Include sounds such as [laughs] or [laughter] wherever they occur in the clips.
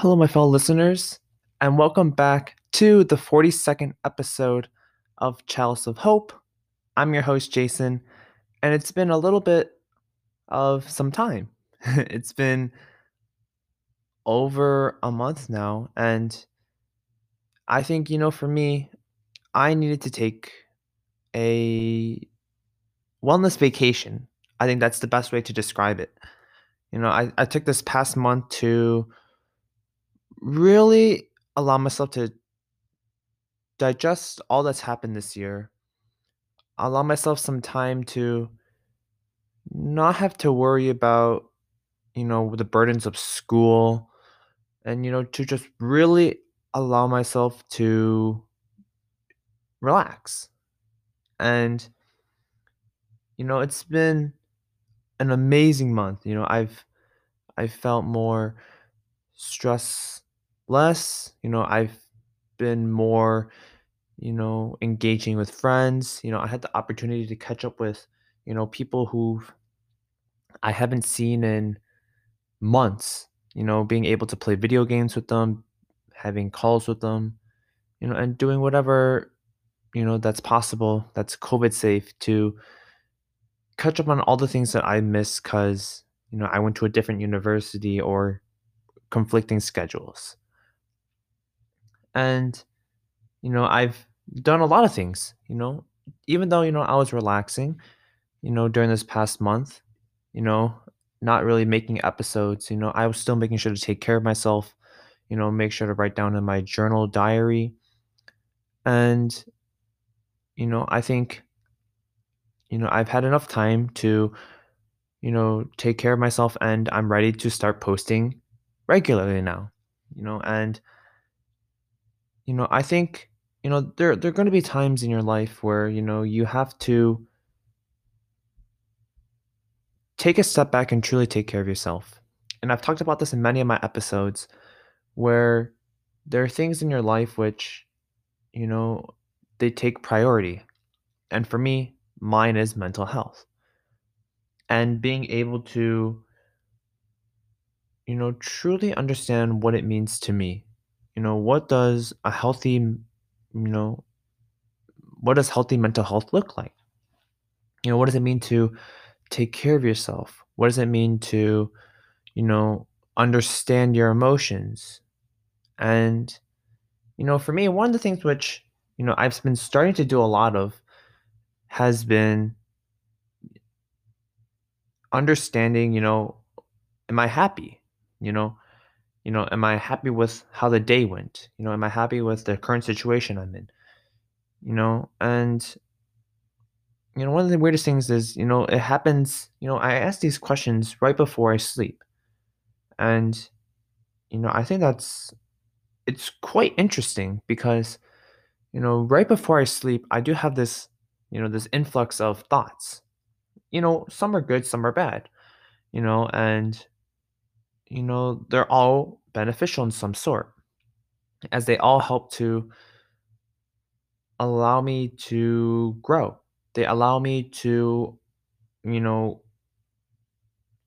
Hello, my fellow listeners, and welcome back to the 42nd episode of Chalice of Hope. I'm your host, Jason, and it's been a little bit of some time. [laughs] it's been over a month now, and I think, you know, for me, I needed to take a wellness vacation. I think that's the best way to describe it. You know, I, I took this past month to really allow myself to digest all that's happened this year. Allow myself some time to not have to worry about, you know, the burdens of school and, you know, to just really allow myself to relax. And, you know, it's been an amazing month. You know, I've I felt more stress less. You know, I've been more, you know, engaging with friends. You know, I had the opportunity to catch up with, you know, people who I haven't seen in months. You know, being able to play video games with them, having calls with them, you know, and doing whatever, you know, that's possible, that's COVID safe to catch up on all the things that I missed because, you know, I went to a different university or conflicting schedules. And, you know, I've done a lot of things, you know, even though, you know, I was relaxing, you know, during this past month, you know, not really making episodes, you know, I was still making sure to take care of myself, you know, make sure to write down in my journal diary. And, you know, I think, you know, I've had enough time to, you know, take care of myself and I'm ready to start posting regularly now, you know, and you know, I think, you know, there there are going to be times in your life where, you know, you have to take a step back and truly take care of yourself. And I've talked about this in many of my episodes where there are things in your life which, you know, they take priority. And for me, mine is mental health. And being able to, you know, truly understand what it means to me. You know, what does a healthy, you know, what does healthy mental health look like? You know, what does it mean to take care of yourself? What does it mean to, you know, understand your emotions? And, you know, for me, one of the things which, you know, I've been starting to do a lot of has been understanding, you know, am I happy? You know, you know, am I happy with how the day went? You know, am I happy with the current situation I'm in? You know, and you know, one of the weirdest things is, you know, it happens, you know, I ask these questions right before I sleep. And, you know, I think that's it's quite interesting because, you know, right before I sleep, I do have this, you know, this influx of thoughts. You know, some are good, some are bad, you know, and you know, they're all beneficial in some sort as they all help to allow me to grow. They allow me to, you know,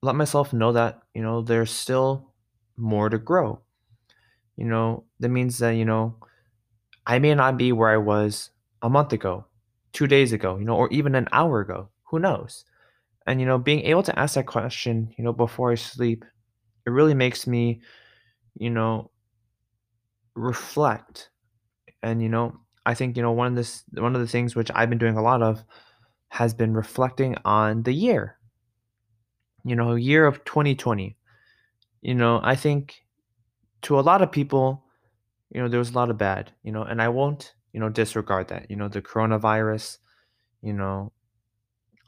let myself know that, you know, there's still more to grow. You know, that means that, you know, I may not be where I was a month ago, two days ago, you know, or even an hour ago. Who knows? And, you know, being able to ask that question, you know, before I sleep, it really makes me, you know, reflect. And, you know, I think, you know, one of this one of the things which I've been doing a lot of has been reflecting on the year. You know, year of 2020. You know, I think to a lot of people, you know, there was a lot of bad, you know, and I won't, you know, disregard that. You know, the coronavirus, you know,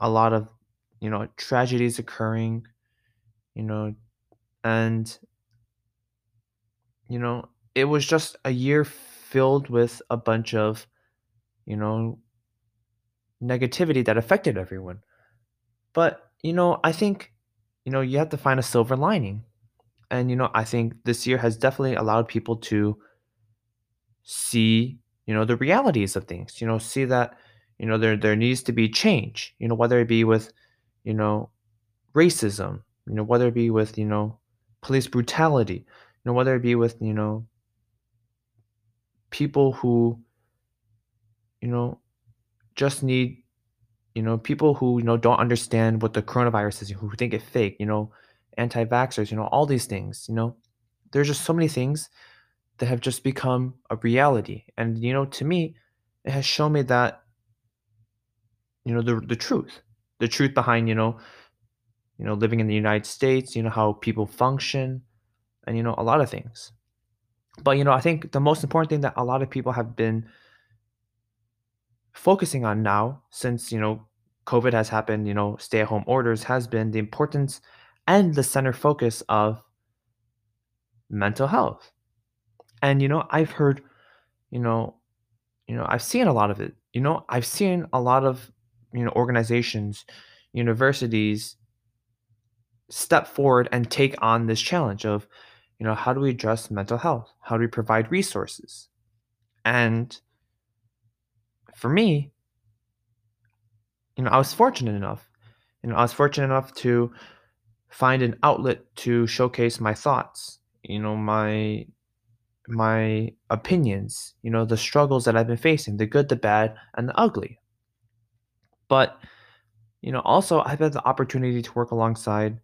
a lot of, you know, tragedies occurring, you know, and you know, it was just a year filled with a bunch of, you know, negativity that affected everyone. But, you know, I think, you know, you have to find a silver lining. And, you know, I think this year has definitely allowed people to see, you know, the realities of things, you know, see that, you know, there there needs to be change, you know, whether it be with, you know, racism, you know, whether it be with, you know, police brutality, know, whether it be with, you know, people who, you know, just need, you know, people who, you know, don't understand what the coronavirus is, who think it's fake, you know, anti-vaxxers, you know, all these things, you know. There's just so many things that have just become a reality. And, you know, to me, it has shown me that, you know, the the truth. The truth behind, you know, you know, living in the United States, you know, how people function, and, you know, a lot of things. But, you know, I think the most important thing that a lot of people have been focusing on now since, you know, COVID has happened, you know, stay-at-home orders has been the importance and the center focus of mental health. And, you know, I've heard, you know, you know, I've seen a lot of it. You know, I've seen a lot of, you know, organizations, universities step forward and take on this challenge of, you know, how do we address mental health? How do we provide resources? And for me, you know, I was fortunate enough, you know, I was fortunate enough to find an outlet to showcase my thoughts, you know, my my opinions, you know, the struggles that I've been facing, the good, the bad, and the ugly. But, you know, also I've had the opportunity to work alongside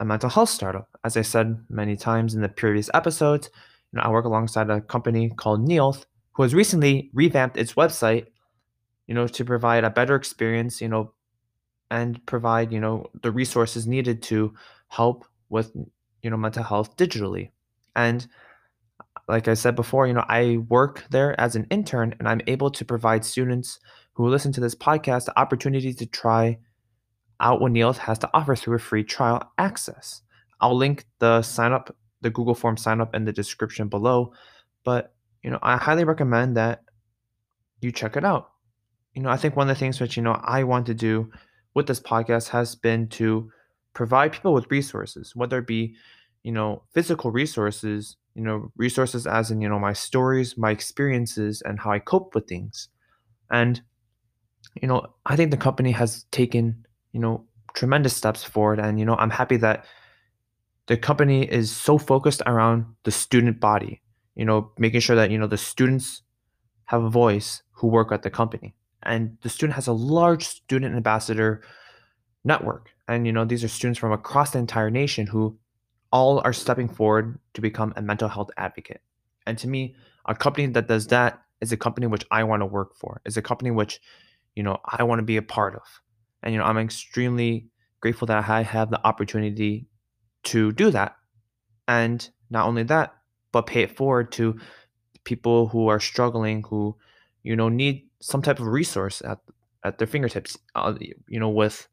a mental health startup. As I said many times in the previous episodes, you know, I work alongside a company called Neolth, who has recently revamped its website, you know, to provide a better experience, you know, and provide, you know, the resources needed to help with, you know, mental health digitally. And like I said before, you know, I work there as an intern and I'm able to provide students who listen to this podcast the opportunity to try out what has to offer through a free trial access. I'll link the sign up, the Google Form sign up in the description below. But, you know, I highly recommend that you check it out. You know, I think one of the things which, you know, I want to do with this podcast has been to provide people with resources, whether it be, you know, physical resources, you know, resources as in, you know, my stories, my experiences, and how I cope with things. And, you know, I think the company has taken you know, tremendous steps forward. And, you know, I'm happy that the company is so focused around the student body, you know, making sure that, you know, the students have a voice who work at the company. And the student has a large student ambassador network. And, you know, these are students from across the entire nation who all are stepping forward to become a mental health advocate. And to me, a company that does that is a company which I want to work for, is a company which, you know, I want to be a part of. And, you know, I'm extremely grateful that I have the opportunity to do that. And not only that, but pay it forward to people who are struggling, who, you know, need some type of resource at, at their fingertips, uh, you know, with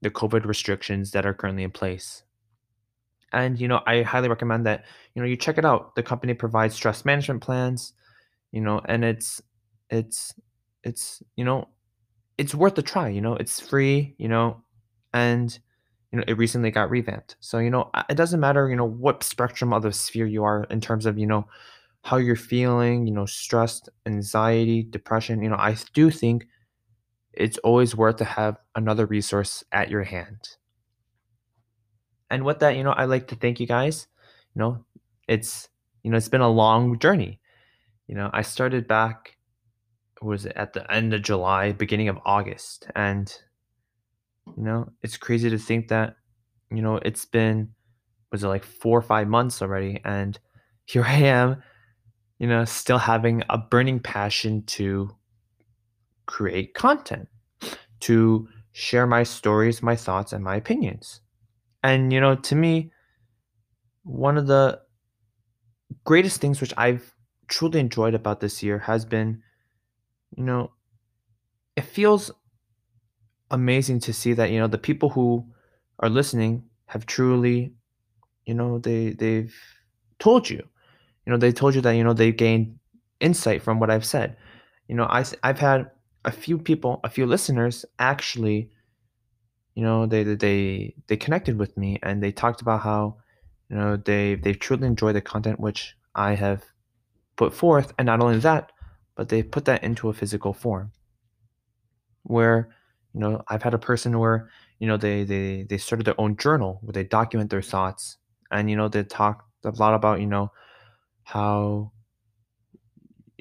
the COVID restrictions that are currently in place. And, you know, I highly recommend that, you know, you check it out. The company provides stress management plans, you know, and it's, it's, it's, you know, it's worth a try, you know, it's free, you know, and you know, it recently got revamped. So, you know, it doesn't matter, you know, what spectrum of the sphere you are in terms of, you know, how you're feeling, you know, stressed, anxiety, depression, you know, I do think it's always worth to have another resource at your hand. And with that, you know, I'd like to thank you guys. You know, it's you know, it's been a long journey. You know, I started back was at the end of July, beginning of August. And, you know, it's crazy to think that, you know, it's been, was it like four or five months already? And [laughs] here I am, you know, still having a burning passion to create content, to share my stories, my thoughts, and my opinions. And, you know, to me, one of the greatest things which I've truly enjoyed about this year has been you know, it feels amazing to see that, you know, the people who are listening have truly, you know, they they've told you. You know, they told you that, you know, they gained insight from what I've said. You know, I I've had a few people, a few listeners actually, you know, they they they connected with me and they talked about how, you know, they they've truly enjoyed the content which I have put forth, and not only that, but they put that into a physical form where you know i've had a person where you know they they they started their own journal where they document their thoughts and you know they talk a lot about, you know, how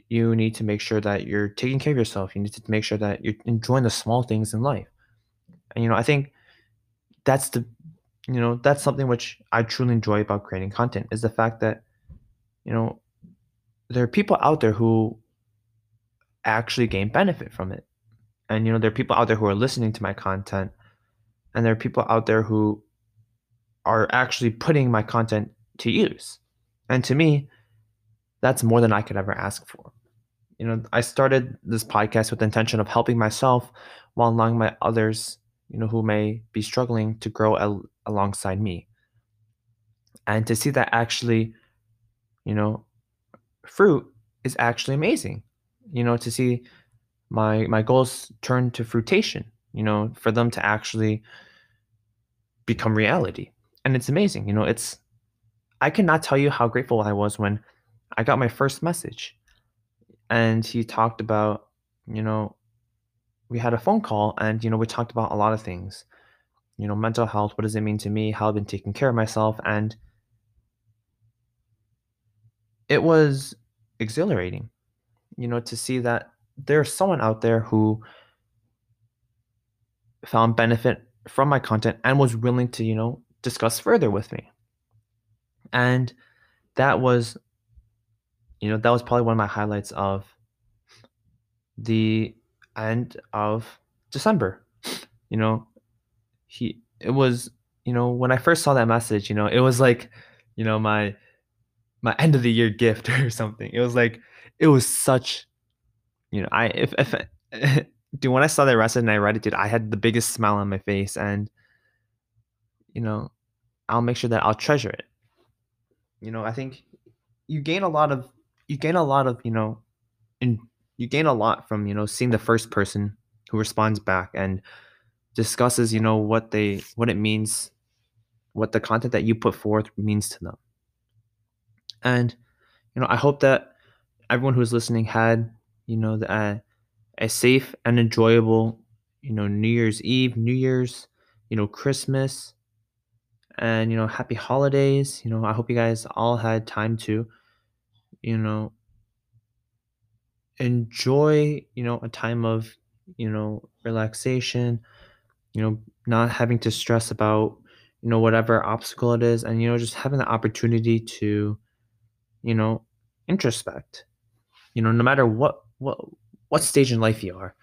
you need to make sure that you're taking care of yourself. You need to make sure that you're enjoying the small things in life. And you know, I think that's the you know, that's something which I truly enjoy about creating content is the fact that, you know, there are people out there who actually gain benefit from it. And you know, there are people out there who are listening to my content and there are people out there who are actually putting my content to use. And to me, that's more than I could ever ask for. You know, I started this podcast with the intention of helping myself while allowing my others, you know, who may be struggling to grow al- alongside me. And to see that actually, you know, fruit is actually amazing. You know, to see my my goals turn to fruition, you know, for them to actually become reality. And it's amazing. You know, it's I cannot tell you how grateful I was when I got my first message. And he talked about, you know, we had a phone call and, you know, we talked about a lot of things. You know, mental health, what does it mean to me, how I've been taking care of myself. And it was exhilarating, you know, to see that there's someone out there who found benefit from my content and was willing to, you know, discuss further with me. And that was, you know, that was probably one of my highlights of the end of December. You know, he, it was, you know, when I first saw that message, you know, it was like, you know, my, my end of the year gift [laughs] or something. It was like, it was such, you know, I, if, if, [laughs] dude, when I saw that message and I read it, dude, I had the biggest smile on my face and, you know, I'll make sure that I'll treasure it. You know, I think you gain a lot of you gain a lot of, you know, and you gain a lot from, you know, seeing the first person who responds back and discusses, you know, what they what it means, what the content that you put forth means to them. And you know, I hope that everyone who's listening had, you know, the, uh, a safe and enjoyable, you know, New Year's Eve, New Year's, you know, Christmas, and you know happy holidays you know i hope you guys all had time to you know enjoy you know a time of you know relaxation you know not having to stress about you know whatever obstacle it is and you know just having the opportunity to you know introspect you know no matter what what what stage in life you are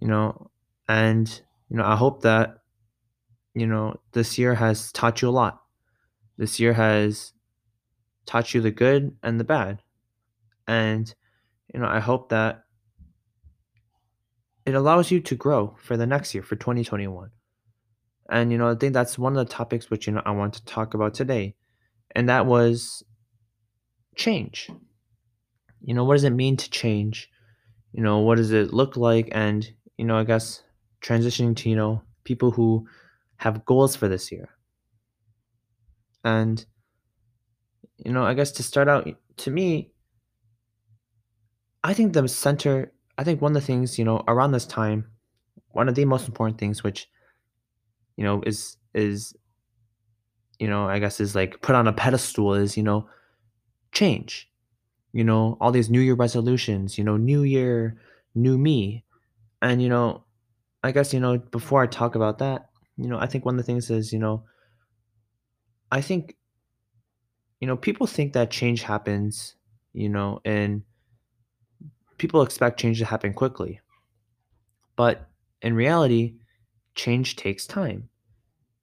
you know and you know i hope that you know, this year has taught you a lot. This year has taught you the good and the bad. And, you know, I hope that it allows you to grow for the next year, for 2021. And, you know, I think that's one of the topics which, you know, I want to talk about today. And that was change. You know, what does it mean to change? You know, what does it look like? And, you know, I guess transitioning to, you know, people who have goals for this year. And, you know, I guess to start out, to me, I think the center, I think one of the things, you know, around this time, one of the most important things, which, you know, is, is, you know, I guess is like put on a pedestal is, you know, change. You know, all these New Year resolutions, you know, New Year, new me. And, you know, I guess, you know, before I talk about that, you know, I think one of the things is, you know, I think, you know, people think that change happens, you know, and people expect change to happen quickly. But in reality, change takes time.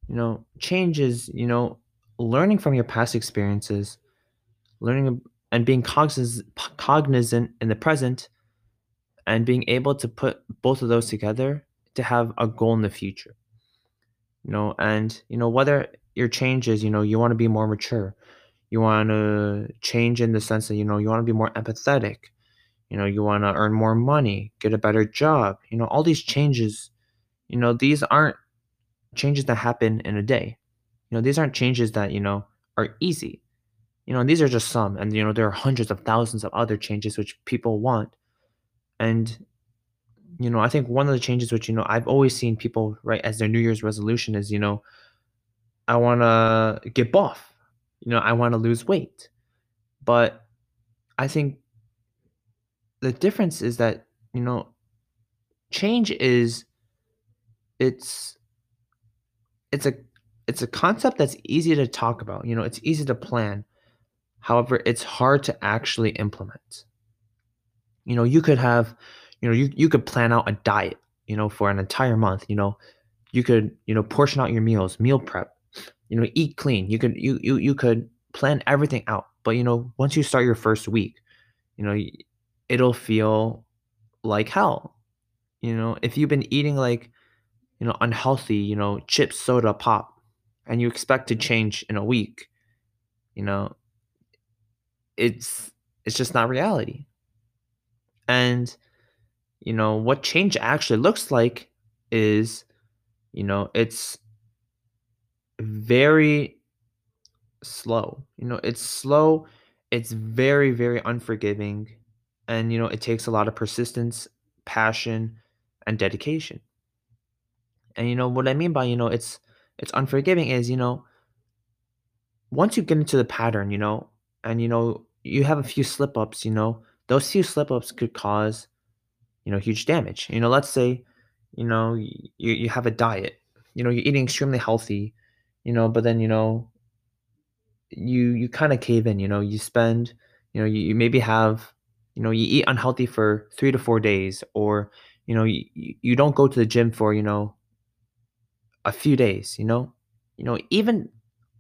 You know, change is, you know, learning from your past experiences, learning and being cognizant, cognizant in the present, and being able to put both of those together to have a goal in the future you know and you know whether your change is you know you want to be more mature you want to change in the sense that you know you want to be more empathetic you know you want to earn more money get a better job you know all these changes you know these aren't changes that happen in a day. You know these aren't changes that you know are easy you know and these are just some and you know there are hundreds of thousands of other changes which people want and you know, I think one of the changes which, you know, I've always seen people write as their New Year's resolution is, you know, I want to get buff. you know, I want to lose weight. But I think the difference is that, you know, change is it's it's a it's a concept that's easy to talk about. You know, it's easy to plan. However, it's hard to actually implement. You know, you could have, you know, you, you could plan out a diet, you know, for an entire month. You know, you could, you know, portion out your meals, meal prep, you know, eat clean. You could you you you could plan everything out. But you know, once you start your first week, you know, it'll feel like hell. You know, if you've been eating like, you know, unhealthy, you know, chips, soda, pop, and you expect to change in a week, you know, it's it's just not reality. And you know, what change actually looks like is, you know, it's very slow. You know, it's slow, it's very, very unforgiving, and you know, it takes a lot of persistence, passion, and dedication. And you know what I mean by, you know, it's it's unforgiving is, you know, once you get into the pattern, you know, and you know, you have a few slip ups, you know, those few slip ups could cause, you know, huge damage. You know, let's say, you know, you, you have a diet, you know, you're eating extremely healthy, you know, but then, you know, you you kind of cave in, you know, you spend, you know, you, you maybe have, you know, you eat unhealthy for three to four days, or, you know, you, you don't go to the gym for, you know, a few days, you know? You know, even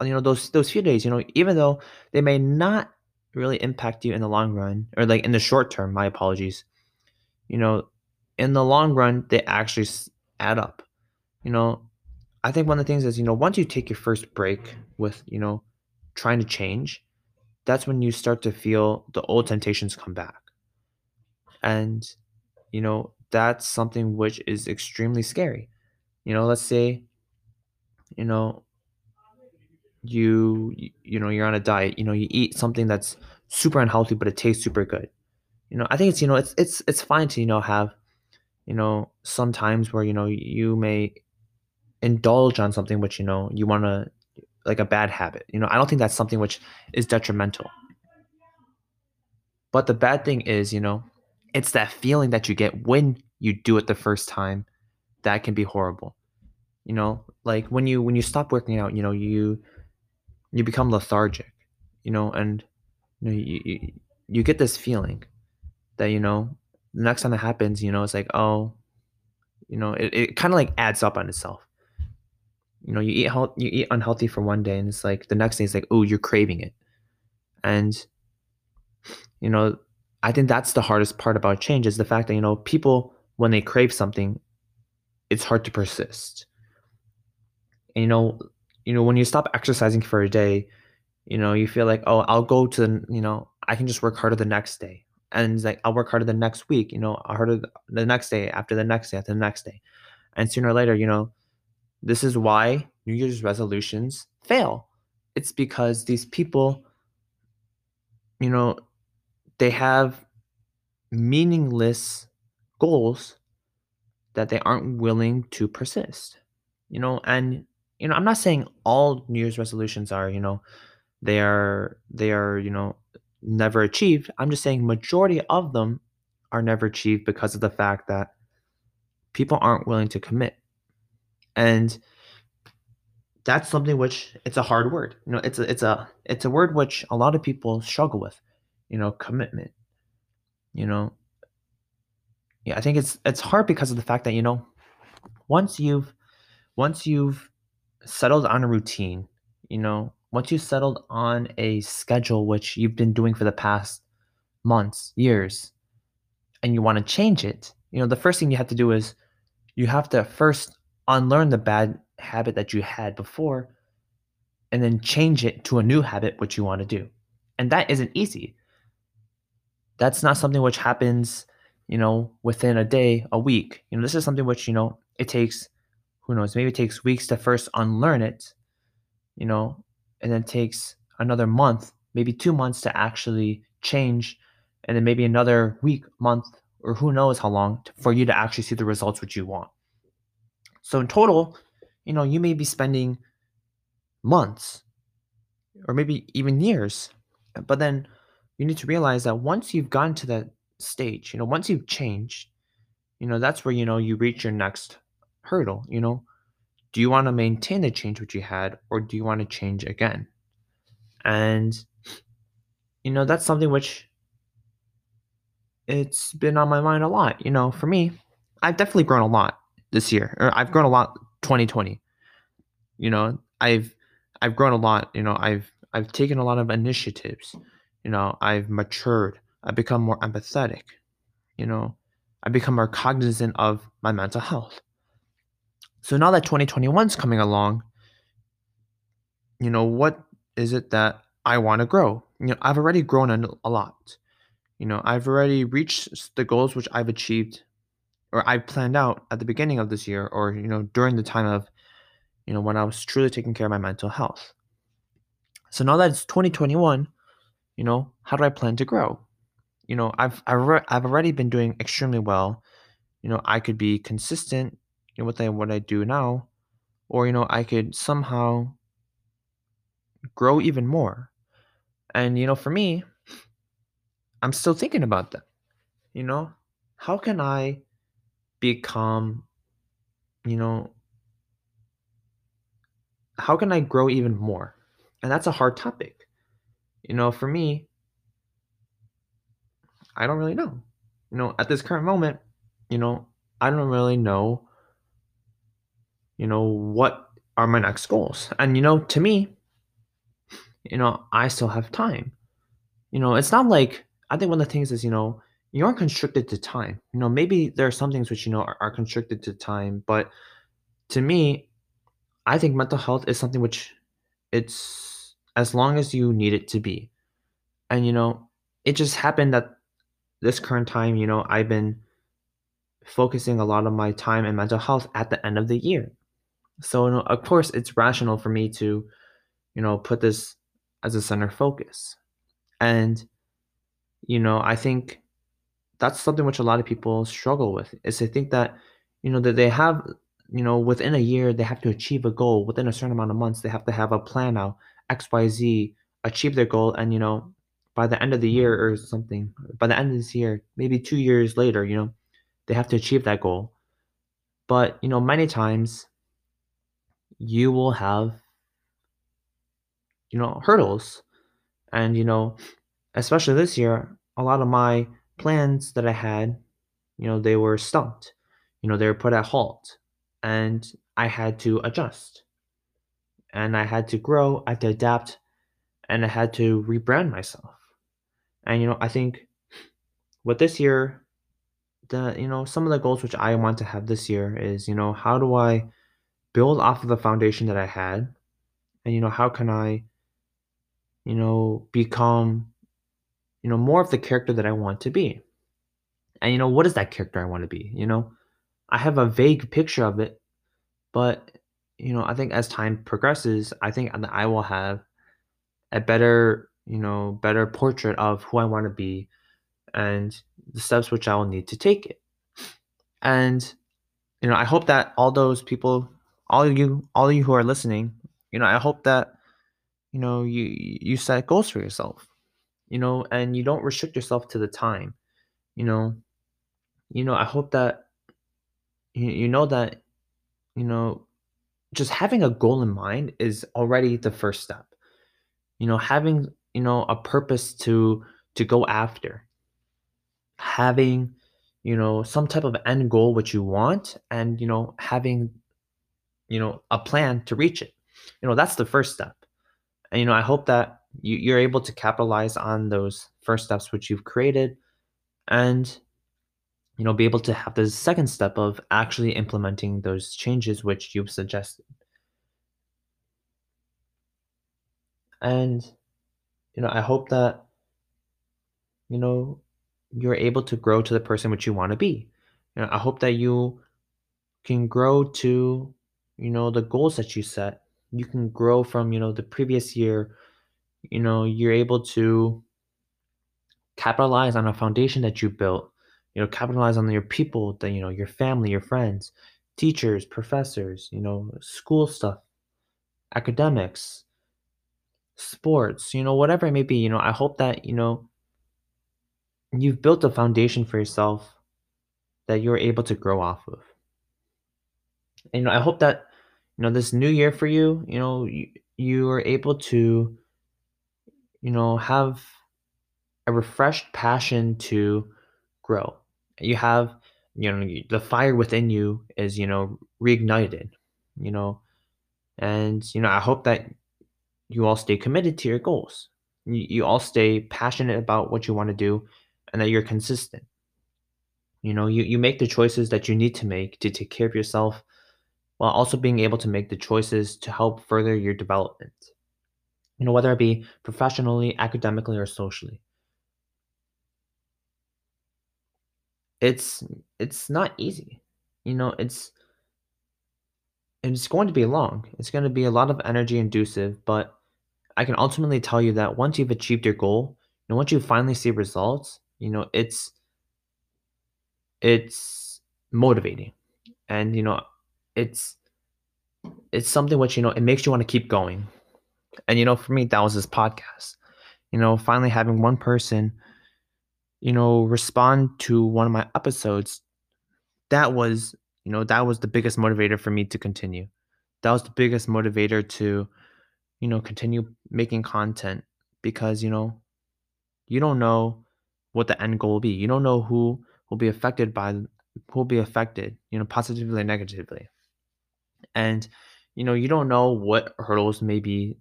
you know, those those few days, you know, even though they may not really impact you in the long run or like in the short term, my apologies. You know, in the long run, they actually add up. You know, I think one of the things is, you know, once you take your first break with, you know, trying to change, that's when you start to feel the old temptations come back. And, you know, that's something which is extremely scary. You know, let's say, you know, you you know you're on a diet you know you eat something that's super unhealthy but it tastes super good. You know i think it's you know it's it's it's fine to you know have you know some times where you know you may indulge on something which you know you want to like a bad habit. You know i don't think that's something which is detrimental. But the bad thing is you know it's that feeling that you get when you do it the first time that can be horrible. You know like when you when you stop working out you know you you become lethargic you know and you know you, you, you get this feeling that you know the next time it happens you know it's like oh you know it, it kind of like adds up on itself. You know you eat health, you eat unhealthy for one day and it's like the next day it's like oh you're craving it. And you know i think that's the hardest part about change is the fact that you know people when they crave something it's hard to persist. And you know you know when you stop exercising for a day you know you feel like oh i'll go to the- you know i can just work harder the next day. And like i'll work harder the next week you know harder the next day after the next day after the next day. And sooner or later you know this is why new year's resolutions fail. It's because these people you know they have meaningless goals that they aren't willing to persist you know and you know i'm not saying all new year's resolutions are you know they are they are you know never achieved. I'm just saying majority of them are never achieved because of the fact that people aren't willing to commit. And that's something which it's a hard word. You know it's a it's a it's a word which a lot of people struggle with you know commitment you know? Yeah i think it's it's hard because of the fact that you know once you've once you've settled on a routine you know once you settled on a schedule which you've been doing for the past months years and you want to change it, you know, the first thing you have to do is you have to first unlearn the bad habit that you had before and then change it to a new habit which you want to do. And that isn't easy. That's not something which happens, you know, within a day, a week. You know, this is something which, you know, it takes who knows, maybe it takes weeks to first unlearn it, you know, and then takes another month, maybe 2 months to actually change and then maybe another week, month, or who knows how long to, for you to actually see the results which you want. So in total, you know, you may be spending months or maybe even years. But then you need to realize that once you've gotten to that stage, you know, once you've changed, you know, that's where, you know, you reach your next hurdle, you know. Do you want to maintain the change which you had or do you want to change again? And you know, that's something which it's been on my mind a lot. You know, for me, I've definitely grown a lot this year. Or I've grown a lot 2020. You know, I've I've grown a lot, you know, I've I've taken a lot of initiatives. You know, I've matured. I've become more empathetic. You know, I've become more cognizant of my mental health. So now that 2021 is coming along, you know, what is it that I want to grow? You know, I've already grown a, a lot. You know, I've already reached the goals which I've achieved or I planned out at the beginning of this year or, you know, during the time of, you know, when I was truly taking care of my mental health. So now that it's 2021, you know, how do I plan to grow? You know, I've I've, re- I've already been doing extremely well. You know, I could be consistent what I what I do now, or you know, I could somehow grow even more. And you know, for me, I'm still thinking about that. You know, how can I become, you know, how can I grow even more? And that's a hard topic. You know, for me, I don't really know. You know, at this current moment, you know, I don't really know, you know, what are my next goals. And, you know, to me, you know, I still have time. You know, it's not like, I think one of the things is, you know, you aren't constricted to time. You know, maybe there are some things which, you know, are, are constricted to time. But to me, I think mental health is something which it's as long as you need it to be. And, you know, it just happened that this current time, you know, I've been focusing a lot of my time and mental health at the end of the year. So, of course, it's rational for me to, you know, put this as a center focus. And, you know, I think that's something which a lot of people struggle with is they think that, you know, that they have, you know, within a year, they have to achieve a goal. Within a certain amount of months, they have to have a plan out, X, Y, Z, achieve their goal. And, you know, by the end of the year or something, by the end of this year, maybe two years later, you know, they have to achieve that goal. But, you know, many times you will have, you know, hurdles. And, you know, especially this year, a lot of my plans that I had, you know, they were stumped. You know, they were put at halt. And I had to adjust. And I had to grow, I had to adapt, and I had to rebrand myself. And, you know, I think with this year, the, you know, some of the goals which I want to have this year is, you know, how do I build off of the foundation that I had? And, you know, how can I, you know, become, you know, more of the character that I want to be? And, you know, what is that character I want to be? You know, I have a vague picture of it, but, you know, I think as time progresses, I think I will have a better, you know, better portrait of who I want to be and the steps which I will need to take it. And you know, I hope that all those people, all of you, all of you who are listening, you know, I hope that you know you you set goals for yourself, you know, and you don't restrict yourself to the time, you know, you know. I hope that you, you know that you know just having a goal in mind is already the first step. You know, having you know a purpose to to go after having you know some type of end goal which you want and you know having you know a plan to reach it. You know that's the first step. And you know i hope that you, you're able to capitalize on those first steps which you've created and you know be able to have the second step of actually implementing those changes which you've suggested. And you know i hope that you know you're able to grow to the person which you want to be. You know, I hope that you can grow to, you know, the goals that you set. You can grow from, you know, the previous year, you know, you're able to capitalize on a foundation that you built, you know, capitalize on your people, that you know, your family, your friends, teachers, professors, you know, school stuff, academics, sports, you know, whatever it may be, you know, I hope that, you know, you've built a foundation for yourself that you're able to grow off of. And, you know, I hope that, you know, this new year for you, you know, you, you are able to, you know, have a refreshed passion to grow. You have, you know, the fire within you is, you know, reignited, you know, and, you know, I hope that you all stay committed to your goals. You, you all stay passionate about what you want to do and that you're consistent. You know, you, you make the choices that you need to make to take care of yourself while also being able to make the choices to help further your development. You know, whether it be professionally, academically, or socially. It's it's not easy. You know, it's it's going to be long. It's going to be a lot of energy inducive, but I can ultimately tell you that once you've achieved your goal, and once you finally see results, you know, it's it's motivating. And you know, it's it's something which, you know, it makes you want to keep going. And you know, for me, that was this podcast. You know, finally having one person, you know, respond to one of my episodes, that was, you know, that was the biggest motivator for me to continue. That was the biggest motivator to, you know, continue making content because, you know, you don't know what the end goal will be. You don't know who will be affected by who will be affected, you know, positively negatively. And you know, you don't know what hurdles may be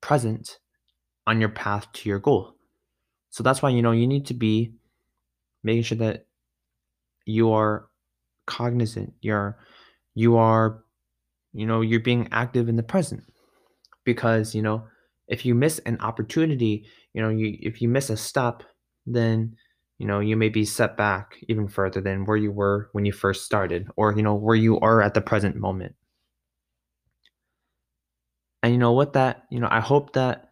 present on your path to your goal. So that's why you know you need to be making sure that you are cognizant, you're you are you know, you're being active in the present. Because, you know, if you miss an opportunity, you know, you if you miss a step, then you know, you may be set back even further than where you were when you first started or you know, where you are at the present moment. And you know what that, you know, I hope that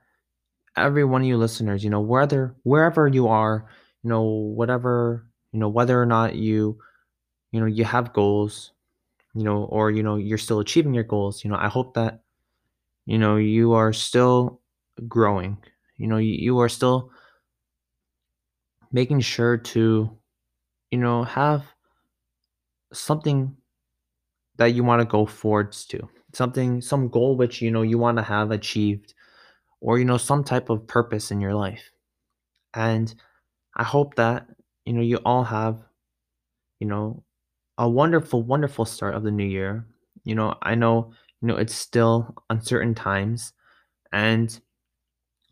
every one of you listeners, you know, whether wherever you are, you know, whatever, you know, whether or not you, you know, you have goals, you know, or you know, you're still achieving your goals, you know, I hope that you know, you are still growing. You know, you, you are still making sure to, you know, have something that you want to go forwards to. Something some goal which you know you want to have achieved or you know some type of purpose in your life. And I hope that you know you all have you know a wonderful wonderful start of the new year. You know, I know you know it's still uncertain times and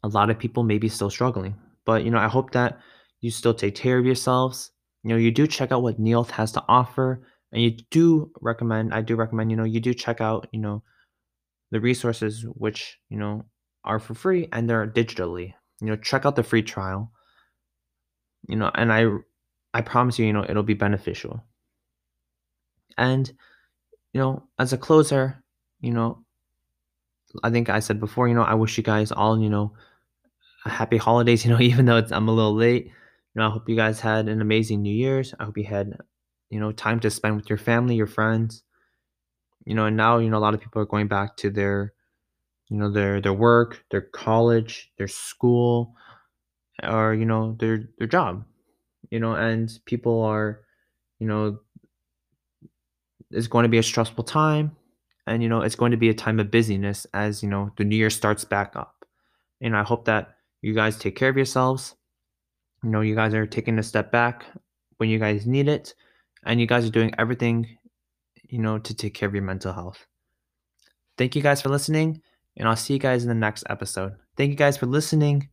a lot of people may be still struggling. But you know, I hope that you still take care of yourselves. You know, you do check out what Neolth has to offer and you do recommend I do recommend, you know, you do check out, you know, the resources which, you know, are for free and they're digitally. You know, check out the free trial. You know, and I I promise you, you know, it'll be beneficial. And you know, as a closer, you know, I think I said before, you know, I wish you guys all, you know, happy holidays, [laughs] you know, even though I'm a little late. You know, I hope you guys had an amazing New Year's. I hope you had, you know, time to spend with your family, your friends. You know, and now, you know, a lot of people are going back to their, you know, their their work, their college, their school, or, you know, their their job. You know, and people are, you know, it's going to be a stressful time and you know it's going to be a time of busyness as you know the new year starts back up and i hope that you guys take care of yourselves you know you guys are taking a step back when you guys need it and you guys are doing everything you know to take care of your mental health. Thank you guys for listening and i'll see you guys in the next episode. Thank you guys for listening.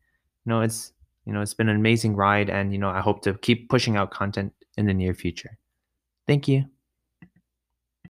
You know it's you know it's been an amazing ride and you know i hope to keep pushing out content in the near future. Thank you